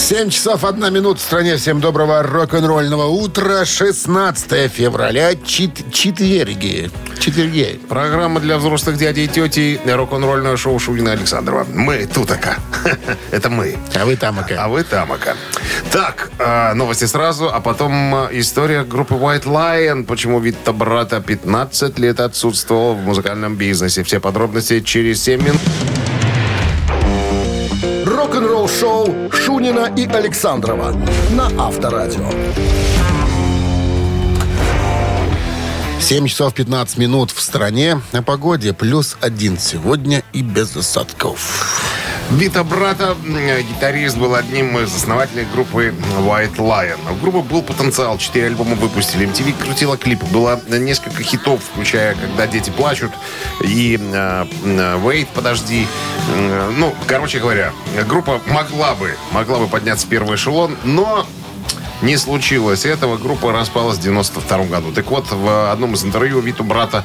7 часов 1 минута в стране. Всем доброго рок-н-ролльного утра. 16 февраля. Чит четверги. Четверги. Программа для взрослых дядей и тети рок-н-ролльного шоу Шунина Александрова. Мы тутака. Это мы. А вы тамака. А вы тамака. Так, а, новости сразу, а потом а, история группы White Lion. Почему Вита брата 15 лет отсутствовал в музыкальном бизнесе. Все подробности через 7 минут. Рок-н-ролл-шоу Шунина и Александрова на Авторадио. 7 часов 15 минут в стране. О погоде плюс один сегодня и без осадков. Вита Брата, м, гитарист, был одним из основателей группы White Lion. У группы был потенциал. Четыре альбома выпустили. MTV крутила клип. Было несколько хитов, включая «Когда дети плачут» и э, э, «Wait, подожди». Э, Ну, короче говоря, группа могла бы, могла бы подняться в первый эшелон, но не случилось этого. Группа распалась в 92 году. Так вот, в одном из интервью Виту брата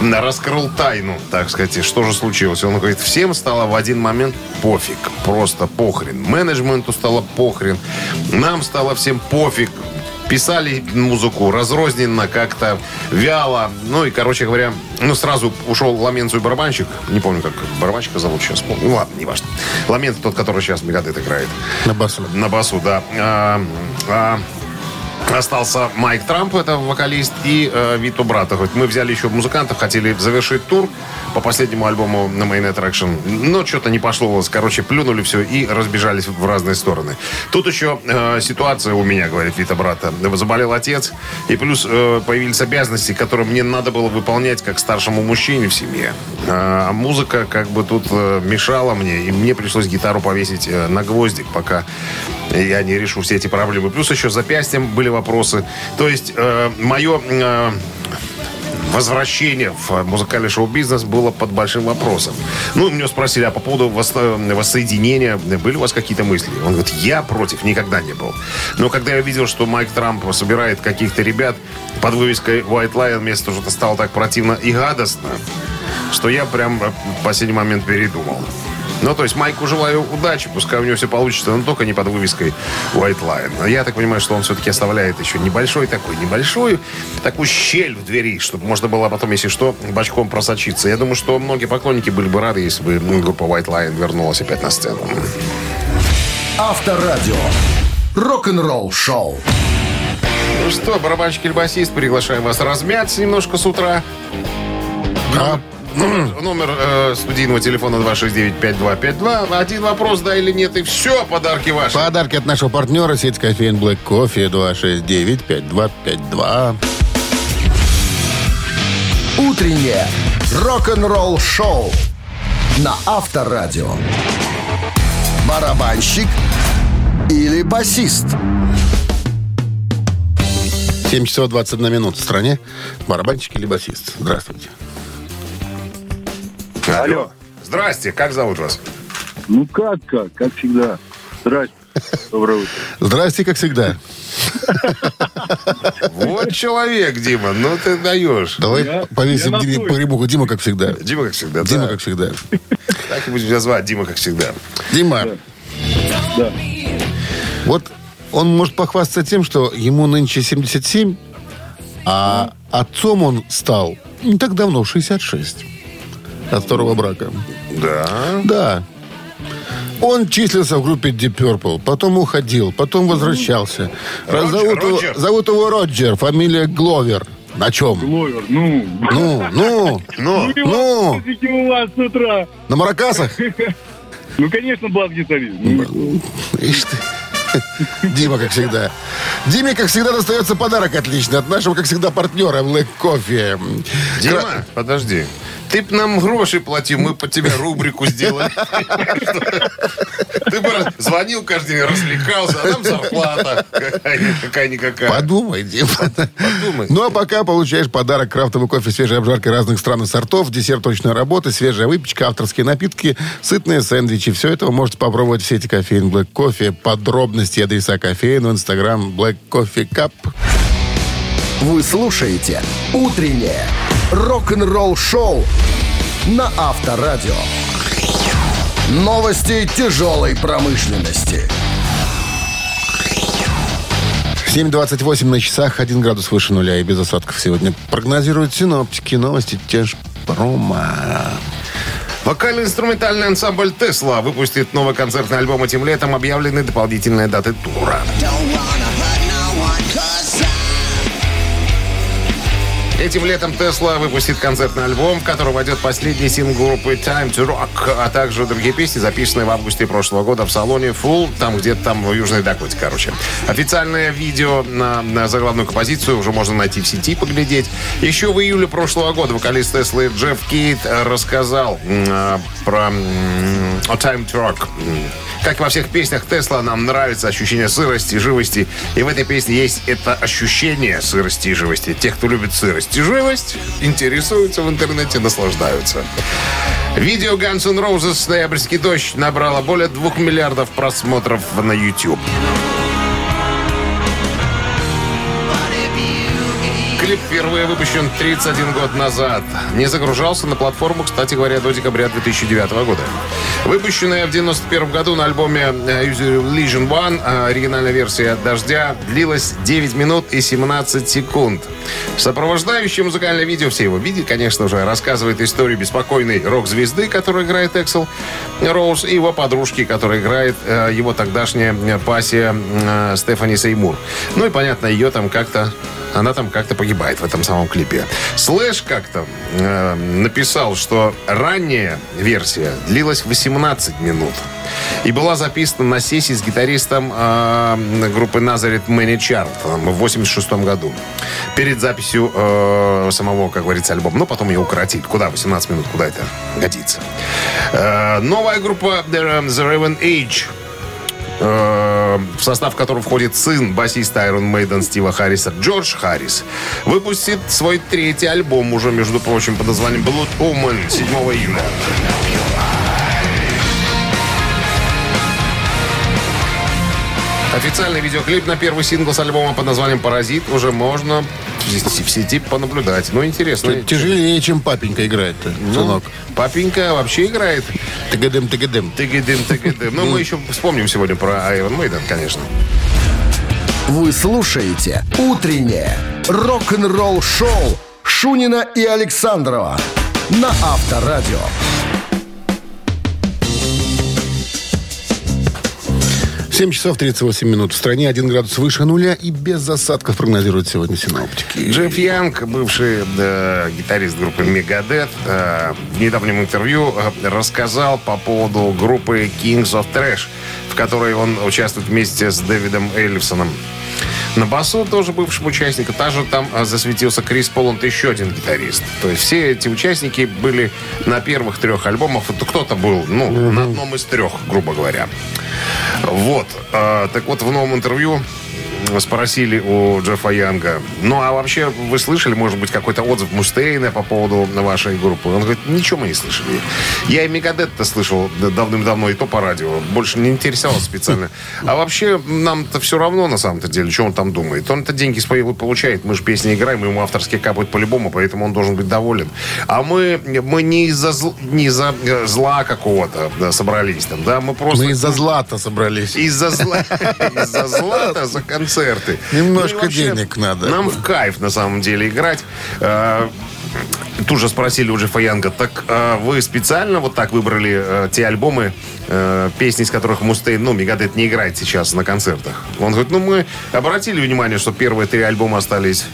раскрыл тайну, так сказать, что же случилось. Он говорит, всем стало в один момент пофиг. Просто похрен. Менеджменту стало похрен. Нам стало всем пофиг. Писали музыку разрозненно, как-то вяло. Ну и, короче говоря, ну сразу ушел Ламенцу и барабанщик. Не помню, как барабанщика зовут сейчас. Помню. Ну ладно, неважно. Ламенцу тот, который сейчас Мегадет играет. На басу. На басу, да. А, а, остался Майк Трамп, это вокалист, и э, Виту Брата. Хоть мы взяли еще музыкантов, хотели завершить тур по последнему альбому на Main Attraction. Но что-то не пошло у нас. Короче, плюнули все и разбежались в разные стороны. Тут еще э, ситуация у меня, говорит Вита Брата. Заболел отец, и плюс э, появились обязанности, которые мне надо было выполнять как старшему мужчине в семье. А музыка как бы тут э, мешала мне, и мне пришлось гитару повесить э, на гвоздик, пока я не решу все эти проблемы. Плюс еще запястьем были вопросы. То есть э, мое э, возвращение в музыкальный шоу-бизнес было под большим вопросом. Ну, меня спросили, а по поводу вос- воссоединения, были у вас какие-то мысли? Он говорит, я против, никогда не был. Но когда я видел, что Майк Трамп собирает каких-то ребят под вывеской White Lion, мне что-то стало так противно и гадостно, что я прям в последний момент передумал. Ну, то есть Майку желаю удачи, пускай у него все получится, но только не под вывеской White Lion. Но я так понимаю, что он все-таки оставляет еще небольшой такой, небольшой, такую щель в двери, чтобы можно было потом, если что, бочком просочиться. Я думаю, что многие поклонники были бы рады, если бы группа White Lion вернулась опять на сцену. Авторадио. Рок-н-ролл-шоу. Ну что, барабанщик или басист, приглашаем вас размяться немножко с утра. А, Номер, номер, э, студийного телефона 269-5252. Один вопрос, да или нет, и все, подарки ваши. Подарки от нашего партнера сеть кофеин Black Кофе 269-5252. Утреннее рок-н-ролл-шоу на Авторадио. Барабанщик или басист? 7 часов 21 минут в стране. Барабанщик или басист? Здравствуйте. Алло. Здрасте, как зовут вас? Ну как, как, как всегда. Здрасте. Доброе утро. Здрасте, как всегда. Вот человек, Дима, ну ты даешь. Давай повесим Диме той. погребуху. Дима, как всегда. Дима, как всегда. Дима, как всегда. Так и будем тебя звать, Дима, как всегда. Дима, Да. вот он может похвастаться тем, что ему нынче 77, а отцом он стал не так давно, в 66. От второго брака. Да. Да. Он числился в группе Deep Purple, потом уходил, потом возвращался. Роджер, зовут, его, Роджер. зовут его Роджер, фамилия Гловер. На чем? Гловер, ну. Ну, ну, Ну, ну, Музыки у вас с утра. на маракасах? Ну, конечно, бас-гитарист. Ну, Ишь ты. Дима, как всегда. Диме, как всегда, достается подарок отличный от нашего, как всегда, партнера Black Coffee. Дима, подожди. Ты б нам гроши платил, мы под тебя рубрику сделали. Ты бы звонил каждый день, развлекался, а нам зарплата какая-никакая. Подумай, Дима. Подумай. Ну, а пока получаешь подарок крафтовый кофе, свежей обжарки разных стран и сортов, десерт точной работы, свежая выпечка, авторские напитки, сытные сэндвичи. Все это вы можете попробовать в сети кофеин Black Coffee. Подробности и адреса кофеин в инстаграм Black Coffee Cup. Вы слушаете «Утреннее рок-н-ролл-шоу» на Авторадио. Новости тяжелой промышленности. 7.28 на часах, 1 градус выше нуля и без осадков сегодня. Прогнозируют синоптики. Новости Тяжпрома. Вокально-инструментальный ансамбль «Тесла» выпустит новый концертный альбом этим летом. Объявлены дополнительные даты тура. Этим летом Тесла выпустит концертный альбом, в который войдет последний сингл группы Time to Rock, а также другие песни, записанные в августе прошлого года в салоне Full, там где-то там в Южной Дакоте, короче. Официальное видео на, на заглавную композицию уже можно найти в сети, поглядеть. Еще в июле прошлого года вокалист Теслы Джефф Кейт рассказал а, про A Time to Rock. Как во всех песнях Тесла, нам нравится ощущение сырости, живости. И в этой песне есть это ощущение сырости и живости. Тех, кто любит сырость и живость, интересуются в интернете, наслаждаются. Видео Guns N' Roses «Ноябрьский дождь» набрало более двух миллиардов просмотров на YouTube. Клип впервые выпущен 31 год назад. Не загружался на платформу, кстати говоря, до декабря 2009 года. Выпущенная в 91 году на альбоме э, Legion One э, оригинальная версия «Дождя» длилась 9 минут и 17 секунд. Сопровождающее музыкальное видео, все его видят, конечно же, рассказывает историю беспокойной рок-звезды, которую играет Эксел Роуз, и его подружки, которая играет э, его тогдашняя пассия Стефани Сеймур. Ну и, понятно, ее там как-то она там как-то погибает в этом самом клипе. Слэш как-то э, написал, что ранняя версия длилась 18 минут. И была записана на сессии с гитаристом э, группы Nazareth Many Chart в 86 году. Перед записью э, самого, как говорится, альбома. Но потом ее укоротили. Куда 18 минут? Куда это годится? Э, новая группа The Raven Age э, в состав которого входит сын басиста Iron Maiden Стива Харриса, Джордж Харрис, выпустит свой третий альбом уже, между прочим, под названием Blood Omen 7 июля. Официальный видеоклип на первый сингл с альбома под названием «Паразит» уже можно в сети- в сети понаблюдать. Ну, интересно. Тяжелее, чем папенька играет, Ну, сынок. папенька вообще играет Тыгадым, тыгадым. тыгидым тыгидым Ну, мы еще вспомним сегодня про Iron Maiden, конечно. Вы слушаете «Утреннее рок-н-ролл-шоу» Шунина и Александрова на Авторадио. Семь часов 38 минут. В стране 1 градус выше нуля и без осадков прогнозируют сегодня синоптики. Джефф Янг, бывший э, гитарист группы Megadeth, э, в недавнем интервью рассказал по поводу группы Kings of Trash, в которой он участвует вместе с Дэвидом Эллифсоном. На басу тоже бывшим участником. Также там э, засветился Крис Поланд, еще один гитарист. То есть все эти участники были на первых трех альбомах. Кто-то был, ну, на одном из трех, грубо говоря. Вот. Э, так вот, в новом интервью спросили у Джеффа Янга, ну, а вообще вы слышали, может быть, какой-то отзыв Мустейна по поводу вашей группы? Он говорит, ничего мы не слышали. Я и Мегадет-то слышал давным-давно, и то по радио. Больше не интересовался специально. А вообще, нам-то все равно, на самом-то деле, что он там думает. Он-то деньги свои получает. Мы же песни играем, ему авторские капают по-любому, поэтому он должен быть доволен. А мы, мы не из-за зл- не из-за э, зла какого-то да, собрались там, да, мы просто... Мы из-за злата собрались. Из-за зла, из-за злата за концерты. Немножко Ну вообще, денег надо. Нам в кайф, на самом деле, играть. Э, Тут же спросили у Джеффа Янга, так э, вы специально вот так выбрали э, те альбомы, э, песни из которых Мустейн, ну, Мегадет не играет сейчас на концертах? Он говорит, ну, мы обратили внимание, что первые три альбома остались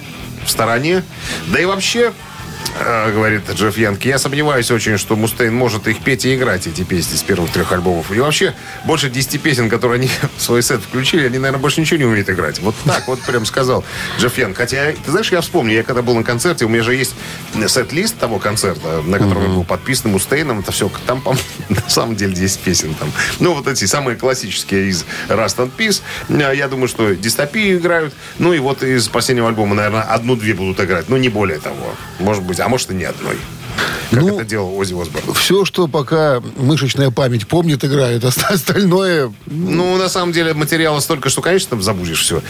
в стороне. Да и вообще, говорит Джефф Янки. Я сомневаюсь очень, что Мустейн может их петь и играть, эти песни с первых трех альбомов. И вообще, больше 10 песен, которые они в свой сет включили, они, наверное, больше ничего не умеют играть. Вот так вот прям сказал Джефф Янг. Хотя, ты знаешь, я вспомню, я когда был на концерте, у меня же есть сет-лист того концерта, на котором я был подписан Мустейном. Это все, там, по на самом деле, 10 песен там. Ну, вот эти самые классические из Rust and Peace. А, Я думаю, что дистопию играют. Ну, и вот из последнего альбома, наверное, одну-две будут играть. Ну, не более того. Может быть, а может и не одной. Как Ну, это делал Ози Осборн. Все, что пока мышечная память помнит, играют. Оста- Остальное... Ну, на самом деле, материала столько, что, конечно, там забудешь все.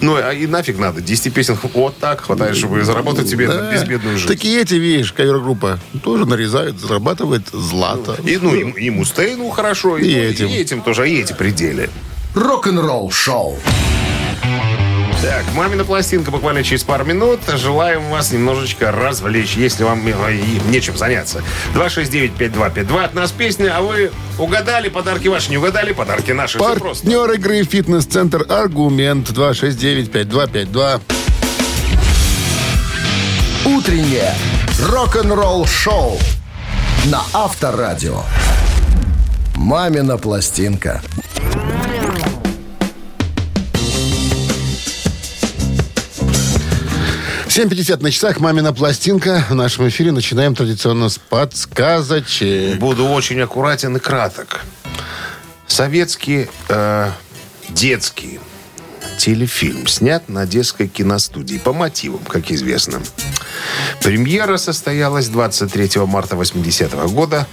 Ну, а и нафиг надо. 10 песен вот так хватает, чтобы заработать себе да. безбедную жизнь. Такие эти, видишь, кавер-группа тоже нарезают, зарабатывает злато. И, ну, и, и Мустейну хорошо, и, И ну, этим. и этим тоже, и эти пределы. Рок-н-ролл шоу. Так, «Мамина пластинка» буквально через пару минут. Желаем вас немножечко развлечь, если вам э, нечем заняться. 269-5252 от нас песня, а вы угадали, подарки ваши не угадали, подарки наши. Партнер игры «Фитнес-центр Аргумент» 269-5252. Утреннее рок-н-ролл шоу на Авторадио. «Мамина пластинка». 7.50 на часах. «Мамина пластинка». В нашем эфире начинаем традиционно с подсказочек. Буду очень аккуратен и краток. Советский э, детский телефильм снят на детской киностудии по мотивам, как известно. Премьера состоялась 23 марта 80 года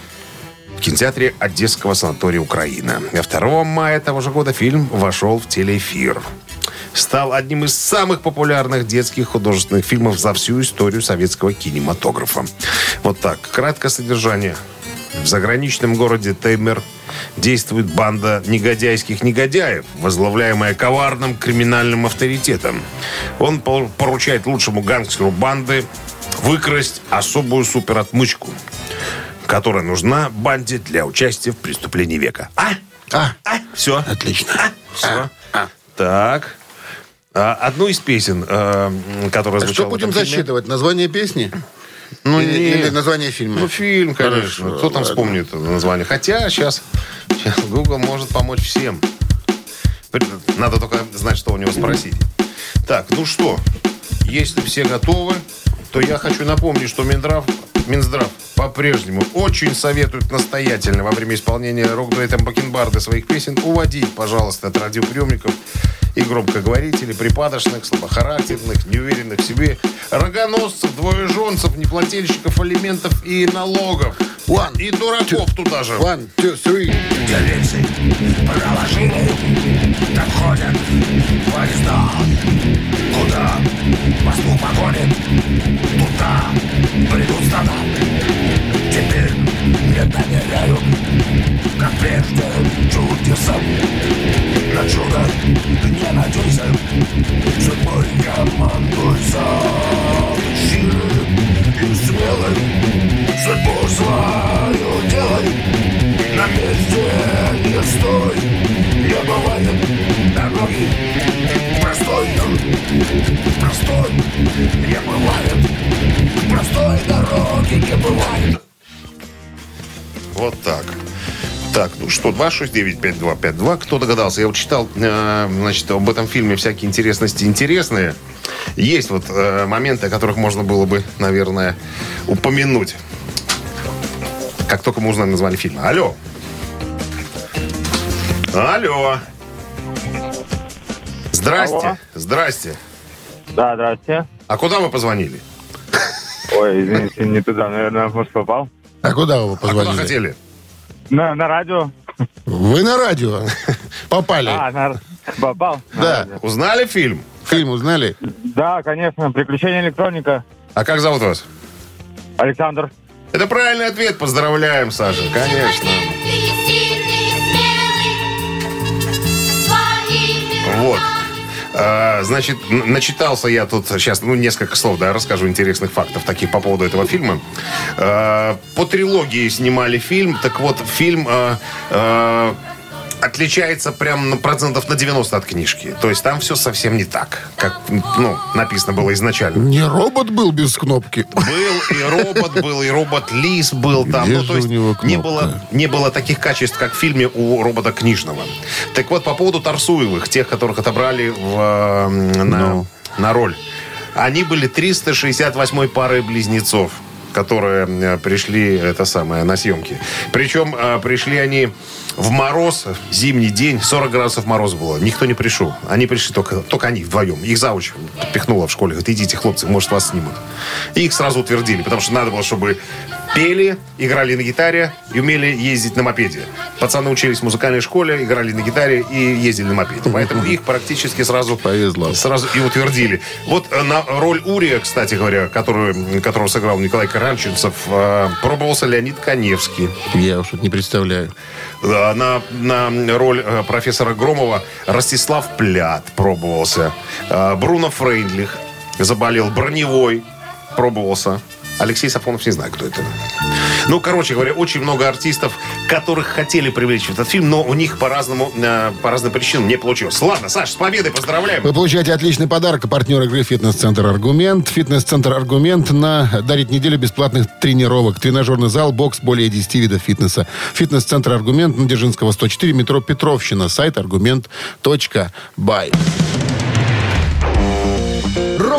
в кинотеатре Одесского санатория Украина. А 2 мая того же года фильм вошел в телеэфир. Стал одним из самых популярных детских художественных фильмов за всю историю советского кинематографа. Вот так, краткое содержание. В заграничном городе Теймер действует банда негодяйских негодяев, возглавляемая коварным криминальным авторитетом. Он пор- поручает лучшему гангстеру банды выкрасть особую суперотмычку, которая нужна банде для участия в преступлении века. А? А, А? Все. Отлично. Все. Так. А, одну из песен, э, которая звучала что в будем фильме- засчитывать? Название песни? Ну, или, нет. или название фильма? Ну, фильм, конечно. Хорошо, Кто там ладно. вспомнит название? Хотя сейчас, Google может помочь всем. Надо только знать, что у него спросить. Так, ну что, если все готовы, то я хочу напомнить, что Минздрав, Минздрав по-прежнему очень советует настоятельно во время исполнения рок-дуэтом Бакенбарды своих песен уводить, пожалуйста, от радиоприемников и громкоговорителей, припадочных, слабохарактерных, неуверенных в себе, рогоносцев, двоеженцев, неплательщиков алиментов и налогов. One, и дураков туда же. One, two, three. Доходят поезда Куда Москву погонит Туда придут стада Теперь не доверяю Как прежде чудесам. На чудо не надейся. Судьбой командуйся. Сильным и смелым Судьбу свою делай. На месте не стой. Не бывает дороги Простой, простой. Не бывает Простой дороги не бывает Вот так. Так, ну что, 269-5252. Кто догадался? Я вот читал, э, значит, об этом фильме всякие интересности интересные. Есть вот э, моменты, о которых можно было бы, наверное, упомянуть. Как только мы узнаем название фильма. Алло. Алло. Здрасте. Алло. Здрасте. Да, здрасте. А куда вы позвонили? Ой, извините, не туда, наверное, может, попал. А куда вы А куда позвонили? хотели? На, на радио. Вы на радио попали. А, на, попал? На Да. радио. Узнали фильм? Фильм узнали? Да, конечно. Приключения электроника. А как зовут вас? Александр. Это правильный ответ. Поздравляем, Саша. Конечно. Вот. А, значит, начитался я тут сейчас, ну, несколько слов, да, расскажу интересных фактов таких по поводу этого фильма. А, по трилогии снимали фильм. Так вот, фильм а, отличается прям на процентов на 90 от книжки. То есть там все совсем не так, как ну, написано было изначально. Не робот был без кнопки. Был и робот был, и робот Лис был там. Где ну, то есть не было, не было таких качеств, как в фильме у робота книжного. Так вот, по поводу Тарсуевых, тех, которых отобрали в, э, на, Ну. на роль. Они были 368 парой близнецов которые э, пришли, это самое, на съемки. Причем э, пришли они в мороз, зимний день, 40 градусов мороз было. Никто не пришел. Они пришли только, только они вдвоем. Их зауч пихнула в школе. Говорит, идите, хлопцы, может, вас снимут. И их сразу утвердили, потому что надо было, чтобы пели, играли на гитаре и умели ездить на мопеде. Пацаны учились в музыкальной школе, играли на гитаре и ездили на мопеде. Поэтому их практически сразу, Повезло. сразу и утвердили. Вот э, на роль Урия, кстати говоря, которую, которого сыграл Николай Каранченцев, э, пробовался Леонид Коневский. Я уж не представляю. Да, На, на роль э, профессора Громова Ростислав Плят пробовался. Э, Бруно Фрейндлих заболел. Броневой пробовался. Алексей Сафонов не знаю, кто это. Ну, короче говоря, очень много артистов, которых хотели привлечь в этот фильм, но у них по-разному, э, по разным причинам не получилось. Ладно, Саш, с победой поздравляем. Вы получаете отличный подарок. Партнер игры «Фитнес-центр Аргумент». «Фитнес-центр Аргумент» на дарит неделю бесплатных тренировок. Тренажерный зал, бокс, более 10 видов фитнеса. «Фитнес-центр Аргумент» на Дзержинского, 104, метро Петровщина. Сайт аргумент.бай.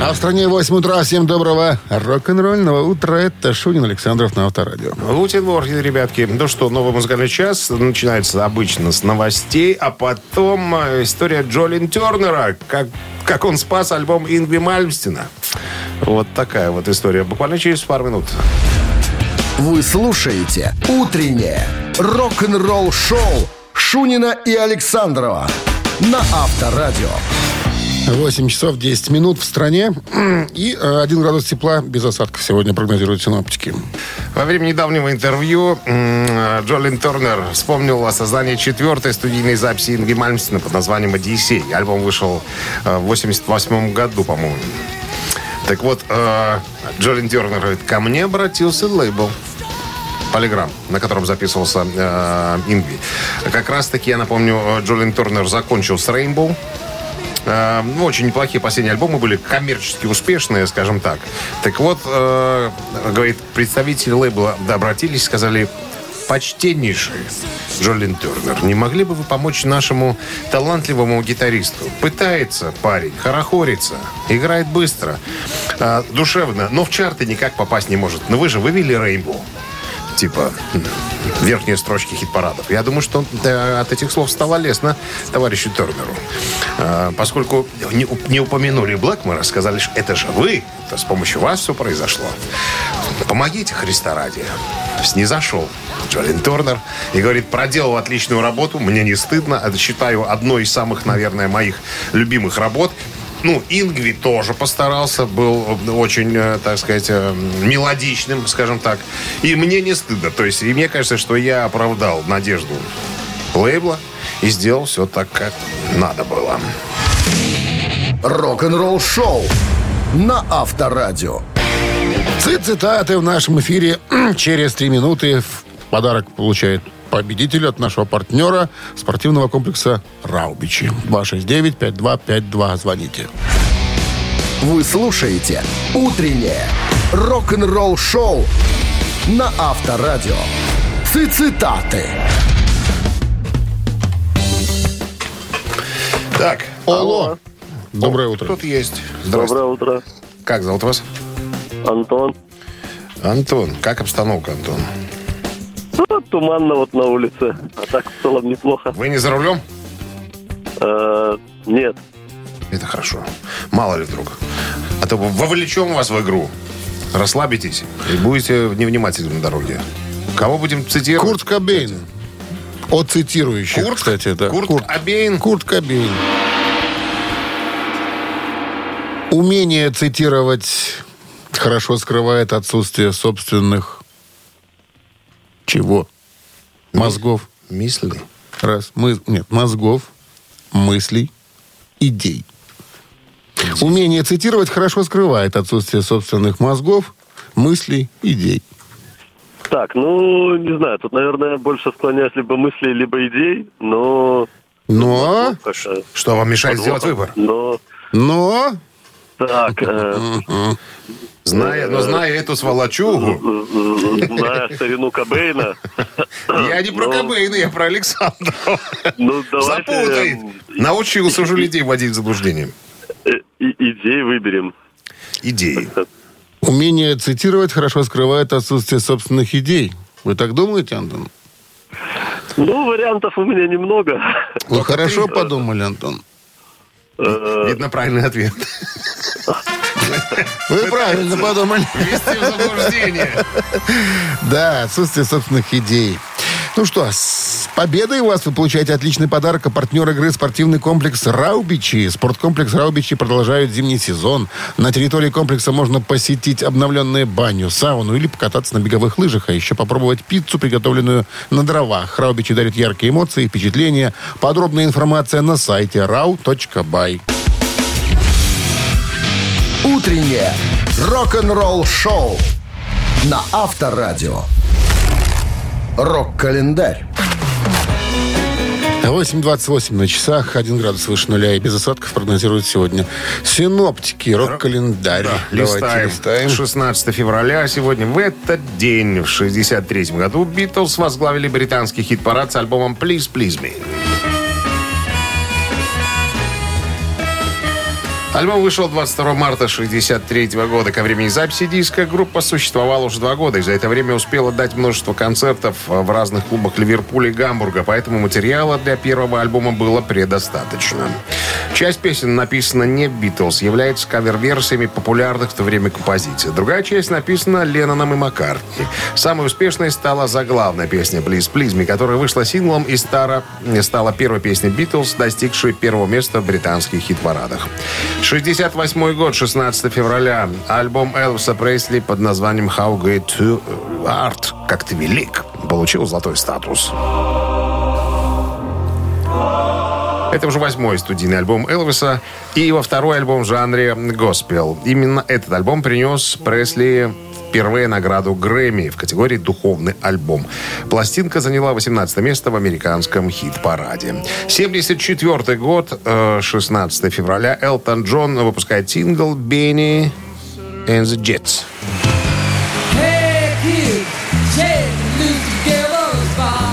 А в стране 8 утра. Всем доброго рок-н-ролльного утра. Это Шунин Александров на Авторадио. Лутенборг, ребятки. Ну что, новый музыкальный час начинается обычно с новостей, а потом э, история Джолин Тернера, как, как он спас альбом Ингви Мальмстина. Вот такая вот история. Буквально через пару минут. Вы слушаете «Утреннее рок-н-ролл-шоу» Шунина и Александрова на Авторадио. 8 часов 10 минут в стране. И э, 1 градус тепла без осадков сегодня прогнозируют синоптики. Во время недавнего интервью м, Джолин Тернер вспомнил о создании четвертой студийной записи Ингви Мальмстина под названием «Одиссей». Альбом вышел э, в 88 году, по-моему. Так вот, э, Джолин Тернер говорит, ко мне обратился лейбл. Полиграм, на котором записывался э, Ингви. Как раз-таки, я напомню, э, Джолин Тернер закончил с Rainbow. Э, ну, очень неплохие последние альбомы были, коммерчески успешные, скажем так. Так вот, э, говорит, представители лейбла обратились, сказали, почтеннейший Джолин Тернер, не могли бы вы помочь нашему талантливому гитаристу? Пытается парень, хорохорится, играет быстро, э, душевно, но в чарты никак попасть не может. Но вы же вывели Рейнбоу типа верхние строчки хит-парадов. Я думаю, что да, от этих слов стало лестно товарищу Тернеру. А, поскольку не, не упомянули Блэкмора, сказали, что это же вы, это с помощью вас все произошло. Помогите Христа ради. Снизошел Джолин Тернер и говорит, проделал отличную работу, мне не стыдно, это считаю одной из самых, наверное, моих любимых работ. Ну, Ингви тоже постарался, был очень, э, так сказать, э, мелодичным, скажем так. И мне не стыдно. То есть, и мне кажется, что я оправдал надежду лейбла и сделал все так, как надо было. Рок-н-ролл шоу на Авторадио. Цитаты в нашем эфире через три минуты. В подарок получает победитель от нашего партнера спортивного комплекса «Раубичи». 269-5252. Звоните. Вы слушаете «Утреннее рок-н-ролл шоу» на Авторадио. Цитаты. Так, Алло. Доброе утро. тут есть. Здравствуйте. Доброе утро. Как зовут вас? Антон. Антон. Как обстановка, Антон? Ну, туманно вот на улице. А так в целом неплохо. Вы не за рулем? Э, нет. Это хорошо. Мало ли вдруг. А то вовлечем вас в игру. Расслабитесь и будете невнимательны на дороге. Кого будем цитировать? Курт Кобейн. О цитирующих, Курт? кстати. Да. Курт Кобейн? Курт Кобейн. Умение цитировать хорошо скрывает отсутствие собственных чего? Мозгов. Мисли. Раз. Мы... Нет, мозгов, мыслей, идей. Умение цитировать хорошо скрывает отсутствие собственных мозгов, мыслей, идей. Так, ну, не знаю, тут, наверное, больше склоняюсь либо мыслей, либо идей, но... Но, как-то Что вам мешает сделать выбор? Но... но, Так, э, Зная, но зная эту сволочугу, зная старину Кобейна... я не про ну, Кобейна, я про Александра. Ну, давайте Запутает. Научился уже людей вводить в заблуждение. э, и- идей выберем. Идеи. умение цитировать хорошо скрывает отсутствие собственных идей. Вы так думаете, Антон? Ну, вариантов у меня немного. Вы хорошо подумали, Антон. Э, Видно правильный ответ. Вы правильно подумали. Ввести в заблуждение. Да, отсутствие собственных идей. Ну что, с победой у вас вы получаете отличный подарок. А партнер игры спортивный комплекс «Раубичи». Спорткомплекс «Раубичи» продолжает зимний сезон. На территории комплекса можно посетить обновленную баню, сауну или покататься на беговых лыжах, а еще попробовать пиццу, приготовленную на дровах. «Раубичи» дарит яркие эмоции и впечатления. Подробная информация на сайте rau.by. Утреннее рок-н-ролл-шоу на Авторадио. Рок-календарь. 8.28 на часах, 1 градус выше нуля и без осадков прогнозируют сегодня. Синоптики, рок-календарь. Давайте Листаем. листаем. 16 февраля. Сегодня в этот день, в 63 году, Битлз возглавили британский хит-парад с альбомом «Please, Please Me». Альбом вышел 22 марта 1963 года. Ко времени записи диска группа существовала уже два года. И за это время успела дать множество концертов в разных клубах Ливерпуля и Гамбурга. Поэтому материала для первого альбома было предостаточно. Часть песен написана не Битлз, является кавер-версиями популярных в то время композиций. Другая часть написана Ленноном и Маккартни. Самой успешной стала заглавная песня «Please, Me», которая вышла синглом и стала первой песней Битлз, достигшей первого места в британских хит-парадах. 68 год, 16 февраля. Альбом Элвиса Пресли под названием «How Great to Art» «Как ты велик» получил золотой статус. Это уже восьмой студийный альбом Элвиса и его второй альбом в жанре госпел. Именно этот альбом принес Пресли впервые награду Грэмми в категории «Духовный альбом». Пластинка заняла 18 место в американском хит-параде. 74 год, э, 16 февраля, Элтон Джон выпускает сингл «Benny and the Jets».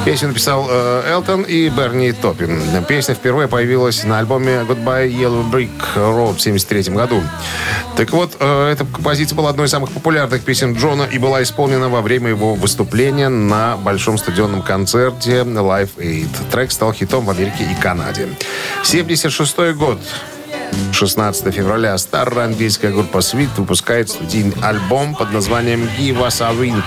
Песню написал э, Элтон и Берни Топпин. Песня впервые появилась на альбоме Goodbye Yellow Brick Road в 1973 году. Так вот, э, эта композиция была одной из самых популярных песен Джона и была исполнена во время его выступления на большом стадионном концерте Live Aid. Трек стал хитом в Америке и Канаде. 76 год. 16 февраля старая английская группа Sweet выпускает студийный альбом под названием Give Us a Wink.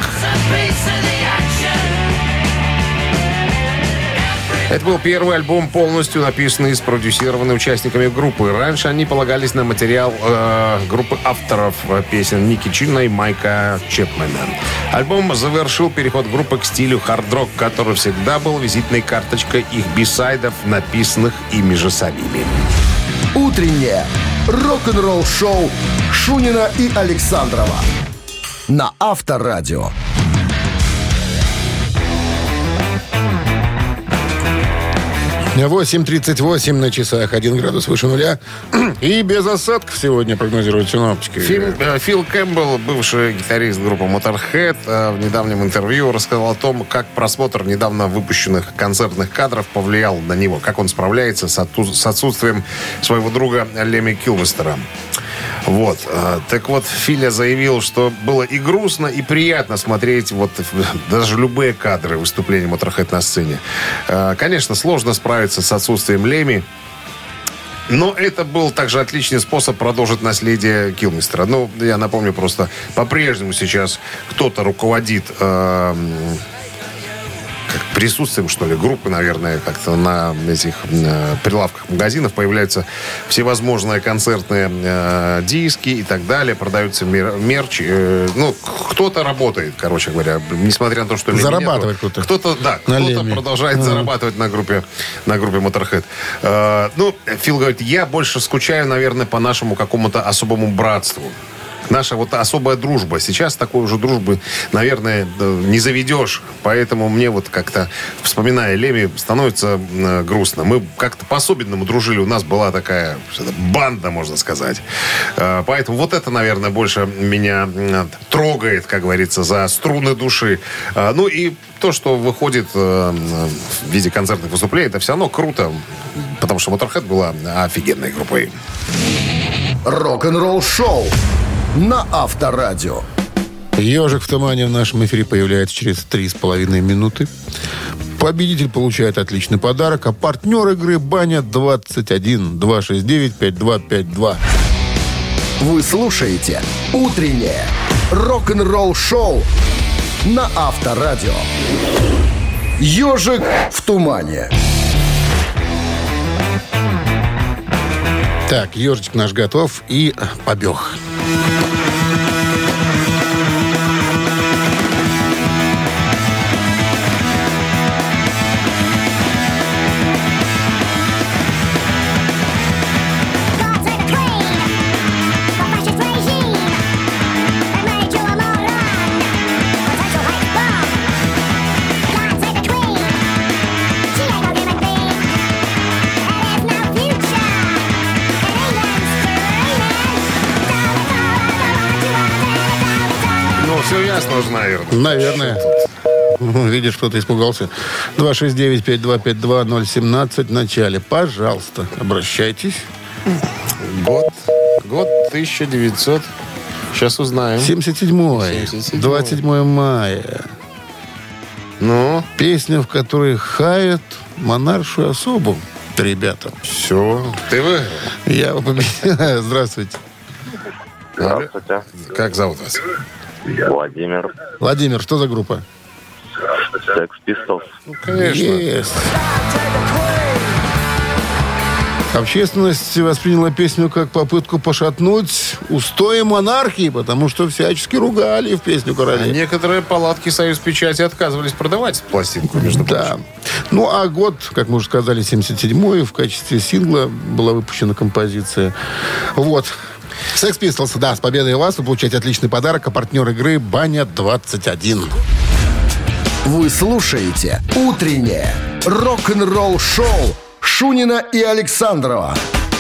Это был первый альбом, полностью написанный и спродюсированный участниками группы. Раньше они полагались на материал э, группы авторов песен Ники Чина и Майка Чепмена. Альбом завершил переход группы к стилю хард-рок, который всегда был визитной карточкой их бисайдов, написанных ими же самими. Утреннее рок-н-ролл-шоу Шунина и Александрова на Авторадио. 8.38 на часах, 1 градус выше нуля. И без осадков сегодня прогнозируют синоптики. Фильм, э, Фил Кэмпбелл, бывший гитарист группы Motorhead, э, в недавнем интервью рассказал о том, как просмотр недавно выпущенных концертных кадров повлиял на него, как он справляется с, отсутствием своего друга Леми Килмистера. Вот. э, Так вот, Филя заявил, что было и грустно, и приятно смотреть вот даже любые кадры выступления Motorhead на сцене. Э, Конечно, сложно справиться с отсутствием Леми, но это был также отличный способ продолжить наследие Килмистера. Ну, я напомню просто, по-прежнему сейчас кто-то руководит э, как присутствием, что ли, группы, наверное, как-то на этих э, прилавках магазинов появляются всевозможные концертные э, диски и так далее, продаются мер- мерч. э, ну, кто-то работает, короче говоря, несмотря на то, что Зарабатывает кто-то. Кто-то, да, На кто-то продолжает зарабатывать на группе, на группе Motorhead. Э, ну, Фил говорит, я больше скучаю, наверное, по нашему какому-то особому братству. Наша вот особая дружба. Сейчас такой уже дружбы, наверное, не заведешь. Поэтому мне вот как-то, вспоминая Леми, становится э, грустно. Мы как-то по-особенному дружили. У нас была такая банда, можно сказать. Э, Поэтому вот это, наверное, больше меня трогает, как говорится, за струны души. Э, Ну и то, что выходит в виде концертных выступлений, это все равно круто. Потому что Motorhead была офигенной группой. Рок-н-ролл шоу на Авторадио. Ежик в тумане в нашем эфире появляется через три с половиной минуты. Победитель получает отличный подарок, а партнер игры Баня 21 269 5252. Вы слушаете «Утреннее рок-н-ролл шоу» на Авторадио. «Ежик в тумане». Так, ежичек наш готов и побег. Уже, наверное. Наверное. Ну, Видишь, кто-то испугался. 269-5252-017 в начале. Пожалуйста, обращайтесь. Год, год 1900. Сейчас узнаем. 77-й. 77-й. 27 мая. Ну, Песня, в которой хаят монаршую особу. Ребята, все. Ты выиграл. я победил. Здравствуйте. Здравствуйте. Как зовут вас? Владимир. Владимир, что за группа? Sex Pistols. Ну, конечно. Есть. Общественность восприняла песню как попытку пошатнуть устои монархии, потому что всячески ругали в песню А короля. некоторые палатки Союз Печати отказывались продавать пластинку, между Да. прочим. Ну, а год, как мы уже сказали, 77-й, в качестве сингла была выпущена композиция. Вот. Sex Pistols, да, с победой вас вы получаете отличный подарок, а партнер игры «Баня-21». Вы слушаете «Утреннее рок-н-ролл шоу» Шунина и Александрова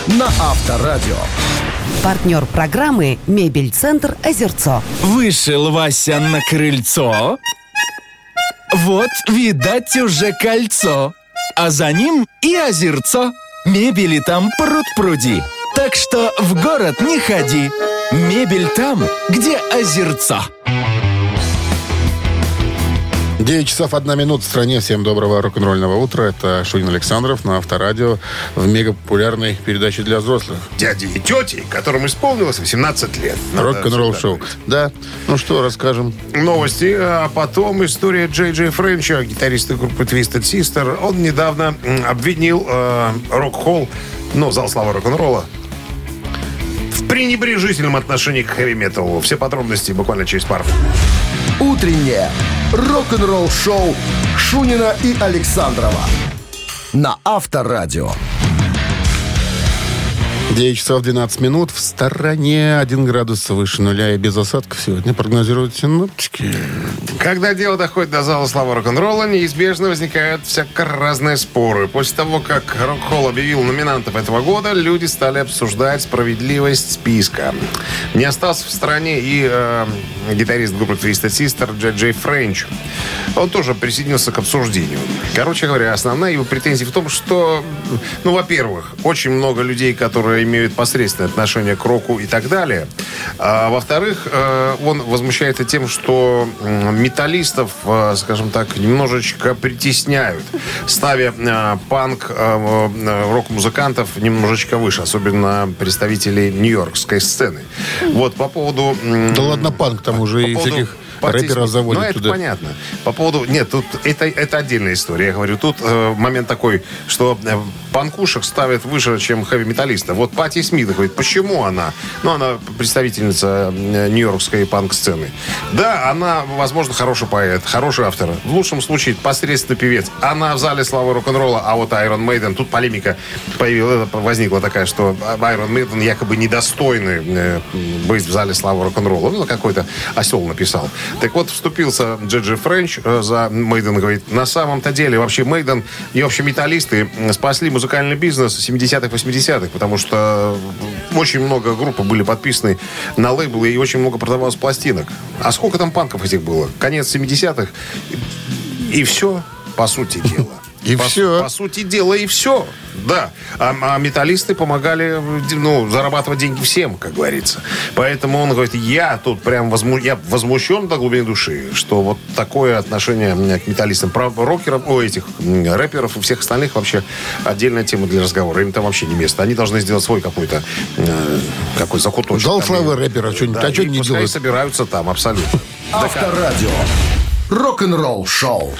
на Авторадио. Партнер программы «Мебель-центр Озерцо». Вышел Вася на крыльцо. Вот, видать, уже кольцо. А за ним и озерцо. Мебели там пруд-пруди. Так что в город не ходи. Мебель там, где озерцо. 9 часов 1 минута в стране. Всем доброго рок-н-ролльного утра. Это Шунин Александров на Авторадио в мегапопулярной передаче для взрослых. Дяди и тети, которым исполнилось 18 лет. Рок-н-ролл шоу. Да. Ну что, расскажем. Новости, а потом история Джей Джей Френча, гитариста группы Twisted Sister. Он недавно обвинил э, Рок-Холл, ну, зал славы рок-н-ролла, в пренебрежительном отношении к хэви-металу. Все подробности буквально через пару. «Утреннее рок-н-ролл шоу» Шунина и Александрова на Авторадио. 9 часов 12 минут. В стороне 1 градус выше нуля и без осадков сегодня прогнозируют синоптики. Когда дело доходит до зала славы рок-н-ролла, неизбежно возникают всяко разные споры. После того, как Рок-Холл объявил номинантов этого года, люди стали обсуждать справедливость списка. Не остался в стороне и э, гитарист группы Twisted Sister Джей Джей Френч. Он тоже присоединился к обсуждению. Короче говоря, основная его претензия в том, что, ну, во-первых, очень много людей, которые имеют посредственное отношение к року и так далее. А, во-вторых, э, он возмущается тем, что металлистов, э, скажем так, немножечко притесняют, ставя э, панк рок-музыкантов немножечко выше, особенно представителей нью-йоркской сцены. Вот по поводу... Да ладно, панк там уже по и поводу- всяких Смит. заводит Ну, это туда. понятно. По поводу... Нет, тут это, это отдельная история. Я говорю, тут э, момент такой, что э, панкушек ставят выше, чем хэви-металлиста. Вот Пати Смит говорит, почему она? Ну, она представительница э, нью-йоркской панк-сцены. Да, она, возможно, хороший поэт, хороший автор. В лучшем случае посредственный певец. Она в зале славы рок-н-ролла, а вот Iron Maiden, тут полемика появилась, возникла такая, что Iron Maiden якобы недостойны э, быть в зале славы рок-н-ролла. Ну, какой-то осел написал. Так вот, вступился Джиджи Френч э, за Мейден, говорит, на самом-то деле вообще Мейден и вообще металлисты спасли музыкальный бизнес 70-х, 80-х, потому что очень много групп были подписаны на лейблы и очень много продавалось пластинок. А сколько там панков этих было? Конец 70-х. И, и все, по сути дела. И по, всё. По сути дела, и все. Да. А, а металлисты помогали ну, зарабатывать деньги всем, как говорится. Поэтому он говорит, я тут прям возму... я возмущен до глубины души, что вот такое отношение у меня к металлистам. Про рокеров, о, этих рэперов и всех остальных вообще отдельная тема для разговора. Им там вообще не место. Они должны сделать свой какой-то э, какой закуточек. Дал славы рэпера, что-нибудь. Да, а что и не делают? собираются там, абсолютно. Авторадио. Рок-н-ролл шоу.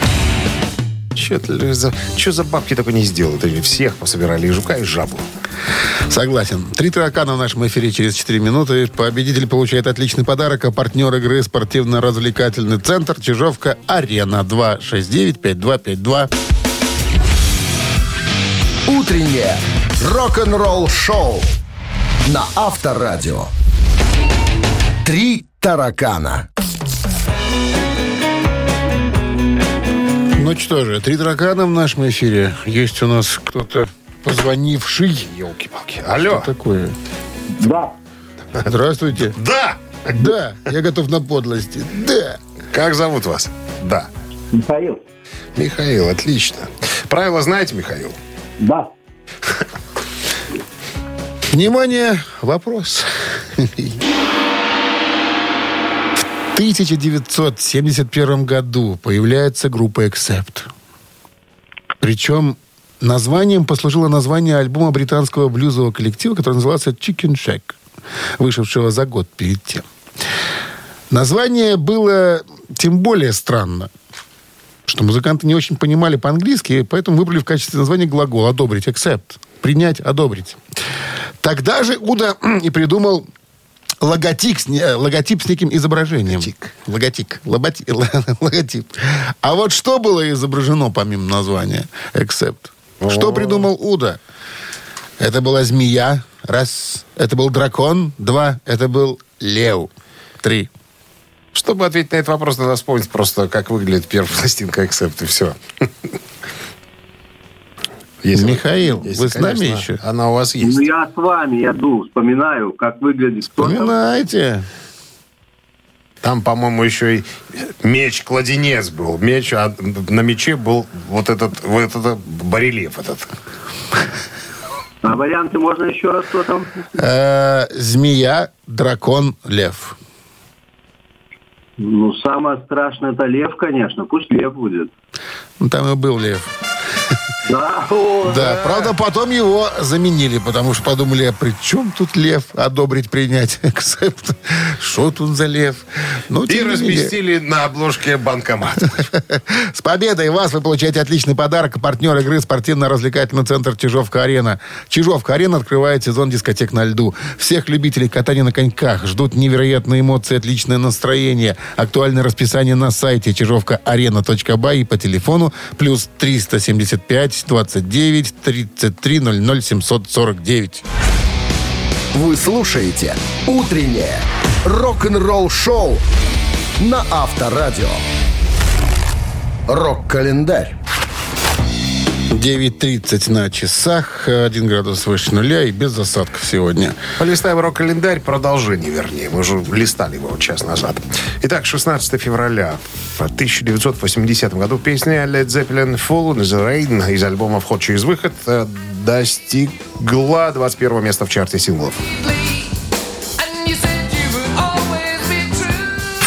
Что за, чё за бабки такой не сделают? Они всех пособирали, и жука, и жабу. Согласен. Три таракана в нашем эфире через 4 минуты. Победитель получает отличный подарок, а партнер игры спортивно-развлекательный центр Чижовка-Арена 269-5252. Утреннее рок-н-ролл шоу на Авторадио. Три таракана. Ну что же, три таракана в нашем эфире. Есть у нас кто-то позвонивший. Елки-палки. Алло. Что такое? Да. Здравствуйте. Да! Да, я готов на подлости. Да. Как зовут вас? Да. Михаил. Михаил, отлично. Правила знаете, Михаил? Да. Внимание, вопрос. В 1971 году появляется группа Accept. Причем названием послужило название альбома британского блюзового коллектива, который назывался Chicken Shack, вышедшего за год перед тем. Название было тем более странно, что музыканты не очень понимали по-английски, поэтому выбрали в качестве названия глагол «одобрить», «accept», «принять», «одобрить». Тогда же Уда и придумал логотип с, не- э, логотип с неким изображением. Логотип. Лоботи- л- логотип. А вот что было изображено помимо названия «accept»? Что придумал Уда? Это была змея. Раз. Это был дракон. Два. Это был лев. Три. Чтобы ответить на этот вопрос, надо вспомнить просто, как выглядит первая пластинка Accept, и все. Михаил, вы с нами еще? Она у вас есть. Ну, я с вами, я ду, вспоминаю, как выглядит. Вспоминайте. Там, по-моему, еще и меч-кладенец был. Меч, а на мече был вот этот, вот этот барельеф этот. А варианты можно еще раз, кто там? Э, Змея, дракон, лев. Ну, самое страшное это лев, конечно. Пусть лев будет. Ну, там и был лев. Да, о, Да, правда, потом его заменили, потому что подумали, а при чем тут лев? Одобрить, принять акцепт. Что тут за лев? Ну, И разместили на обложке банкомат. С победой вас вы получаете отличный подарок. Партнер игры спортивно-развлекательный центр Чижовка-Арена. Чижовка-Арена открывает сезон дискотек на льду. Всех любителей катания на коньках ждут невероятные эмоции, отличное настроение. Актуальное расписание на сайте чижовка-арена.бай и по телефону плюс 375 29 33 00 749. Вы слушаете «Утреннее рок-н-ролл-шоу» на Авторадио. Рок-календарь. 9.30 на часах, 1 градус выше нуля и без осадков сегодня. Полистаем рок-календарь, продолжение, вернее. Мы уже листали его час назад. Итак, 16 февраля в 1980 году песня Led Zeppelin Fool in the Rain из альбома «Вход через выход» достигла 21 места в чарте синглов.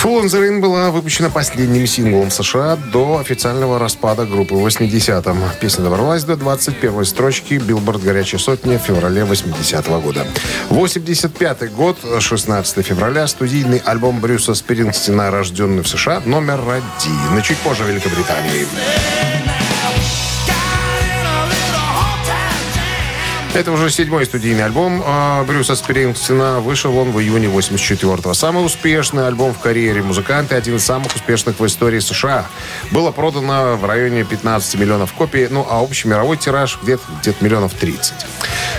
Fool in the Rain была выпущена последним синглом США до официального распада группы в 80-м. Песня добралась до 21 строчки Билборд «Горячая сотня» в феврале 80-го года. 85 год, 16 февраля, студийный альбом Брюса Спрингстина «Рожденный в США» номер один. И чуть позже в Великобритании. Это уже седьмой студийный альбом э, Брюса Спрингстина. Вышел он в июне 84-го. Самый успешный альбом в карьере музыканта, один из самых успешных в истории США. Было продано в районе 15 миллионов копий, ну а общий мировой тираж где-то где миллионов 30.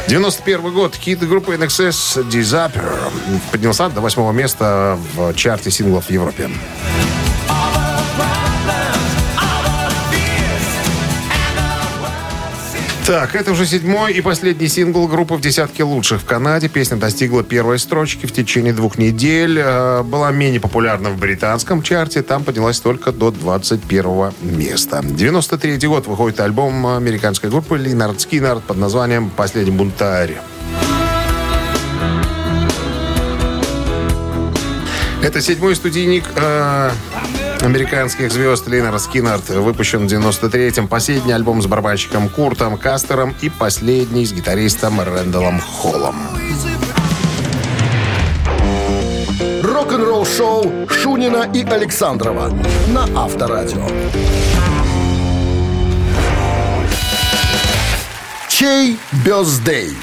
91 год. Хит группы NXS Disappear поднялся до восьмого места в чарте синглов в Европе. Так, это уже седьмой и последний сингл группы в десятке лучших в Канаде. Песня достигла первой строчки в течение двух недель. Э, Была менее популярна в британском чарте. Там поднялась только до 21 места. 93 год выходит альбом американской группы Линард Скиннард под названием «Последний бунтарь». Это седьмой студийник э, американских звезд Линера Скиннард. Выпущен в 93-м. Последний альбом с барабанщиком Куртом Кастером и последний с гитаристом Рэндаллом Холлом. Рок-н-ролл шоу Шунина и Александрова на Авторадио. Чей бездей?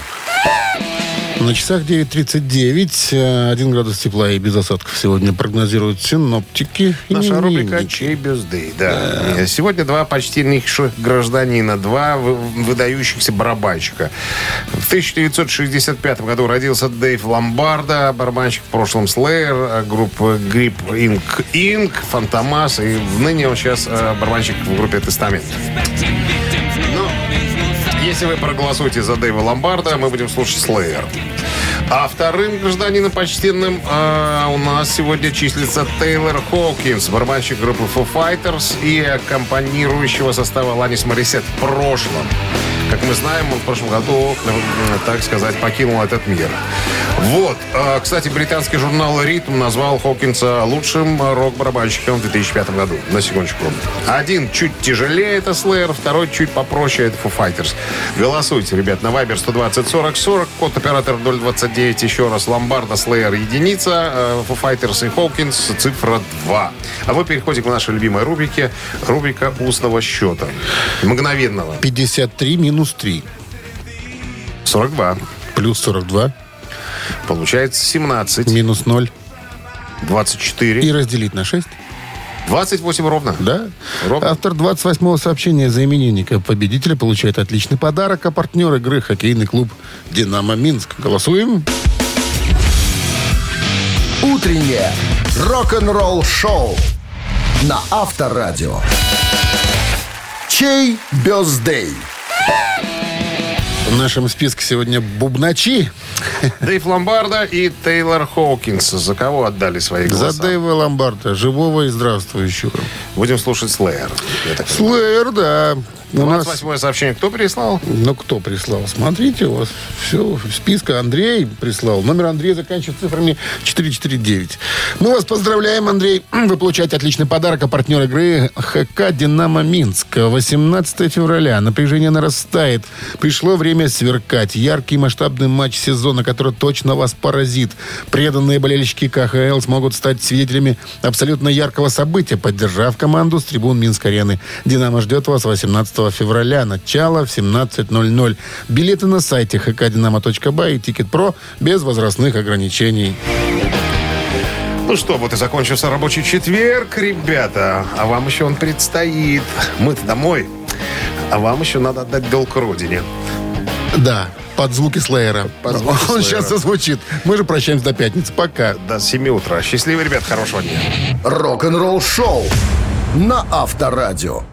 На часах 9.39. э, Один градус тепла и без осадков сегодня прогнозируют синоптики. Наша рубрика. «Чей бездей». Да. Сегодня два почтеннейших гражданина, два вы- выдающихся барабанщика. В 1965 году родился Дэйв Ломбарда, барабанщик в прошлом Slayer, группа Grip Inc. Inc. Фантомас. И ныне он сейчас э, барабанщик в группе Тестамент. Если вы проголосуете за Дэйва Ломбарда, мы будем слушать Slayer. А вторым гражданином почтенным э, у нас сегодня числится Тейлор Хоукинс, барабанщик группы Foo Fighters и аккомпанирующего состава Ланис Морисет в прошлом. Как мы знаем, он в прошлом году, э, так сказать, покинул этот мир. Вот. Э, Кстати, британский журнал «Ритм» назвал Хокинса лучшим рок-барабанщиком в 2005 году. На секундочку. Один чуть тяжелее, это Slayer, второй чуть попроще, это Foo Fighters. Голосуйте, ребят, на Viber 120 40 40, код оператор 029, еще раз, Ломбарда, Slayer, единица, э, Foo Fighters и Хокинс, цифра 2. А мы переходим к нашей любимой рубрике, рубрика устного счета. Мгновенного. 53 минус 3. 42. Плюс 42. Получается 17. Минус 0. 24. И разделить на 6. 28 ровно. Да. Ровно. Автор 28-го сообщения за именинника победителя получает отличный подарок, а партнер игры хоккейный клуб «Динамо Минск». Голосуем. Утреннее рок-н-ролл шоу на Авторадио. Чей бездей? В нашем списке сегодня бубначи. Дэйв Ломбарда и Тейлор Хоукинс. За кого отдали свои голоса? За Дэйва Ломбарда, живого и здравствующего. Будем слушать Слэйр. Слэйр, да. У нас 28 сообщение кто прислал? Ну, кто прислал? Смотрите, у вас все списка. Андрей прислал. Номер Андрея заканчивается цифрами 449. Мы вас поздравляем, Андрей. Вы получаете отличный подарок, а партнер игры ХК «Динамо Минск». 18 февраля. Напряжение нарастает. Пришло время сверкать. Яркий масштабный матч сезона, который точно вас поразит. Преданные болельщики КХЛ смогут стать свидетелями абсолютно яркого события, поддержав команду с трибун Минск-арены. «Динамо» ждет вас 18 февраля. Начало в 17.00. Билеты на сайте hkdinamo.by и Ticketpro без возрастных ограничений. Ну что, вот и закончился рабочий четверг, ребята. А вам еще он предстоит. Мы-то домой. А вам еще надо отдать долг родине. Да, под звуки Слеера. Под звуки Он Слеера. сейчас зазвучит. Мы же прощаемся до пятницы. Пока. До 7 утра. Счастливо, ребят, хорошего дня. Рок-н-ролл шоу на Авторадио.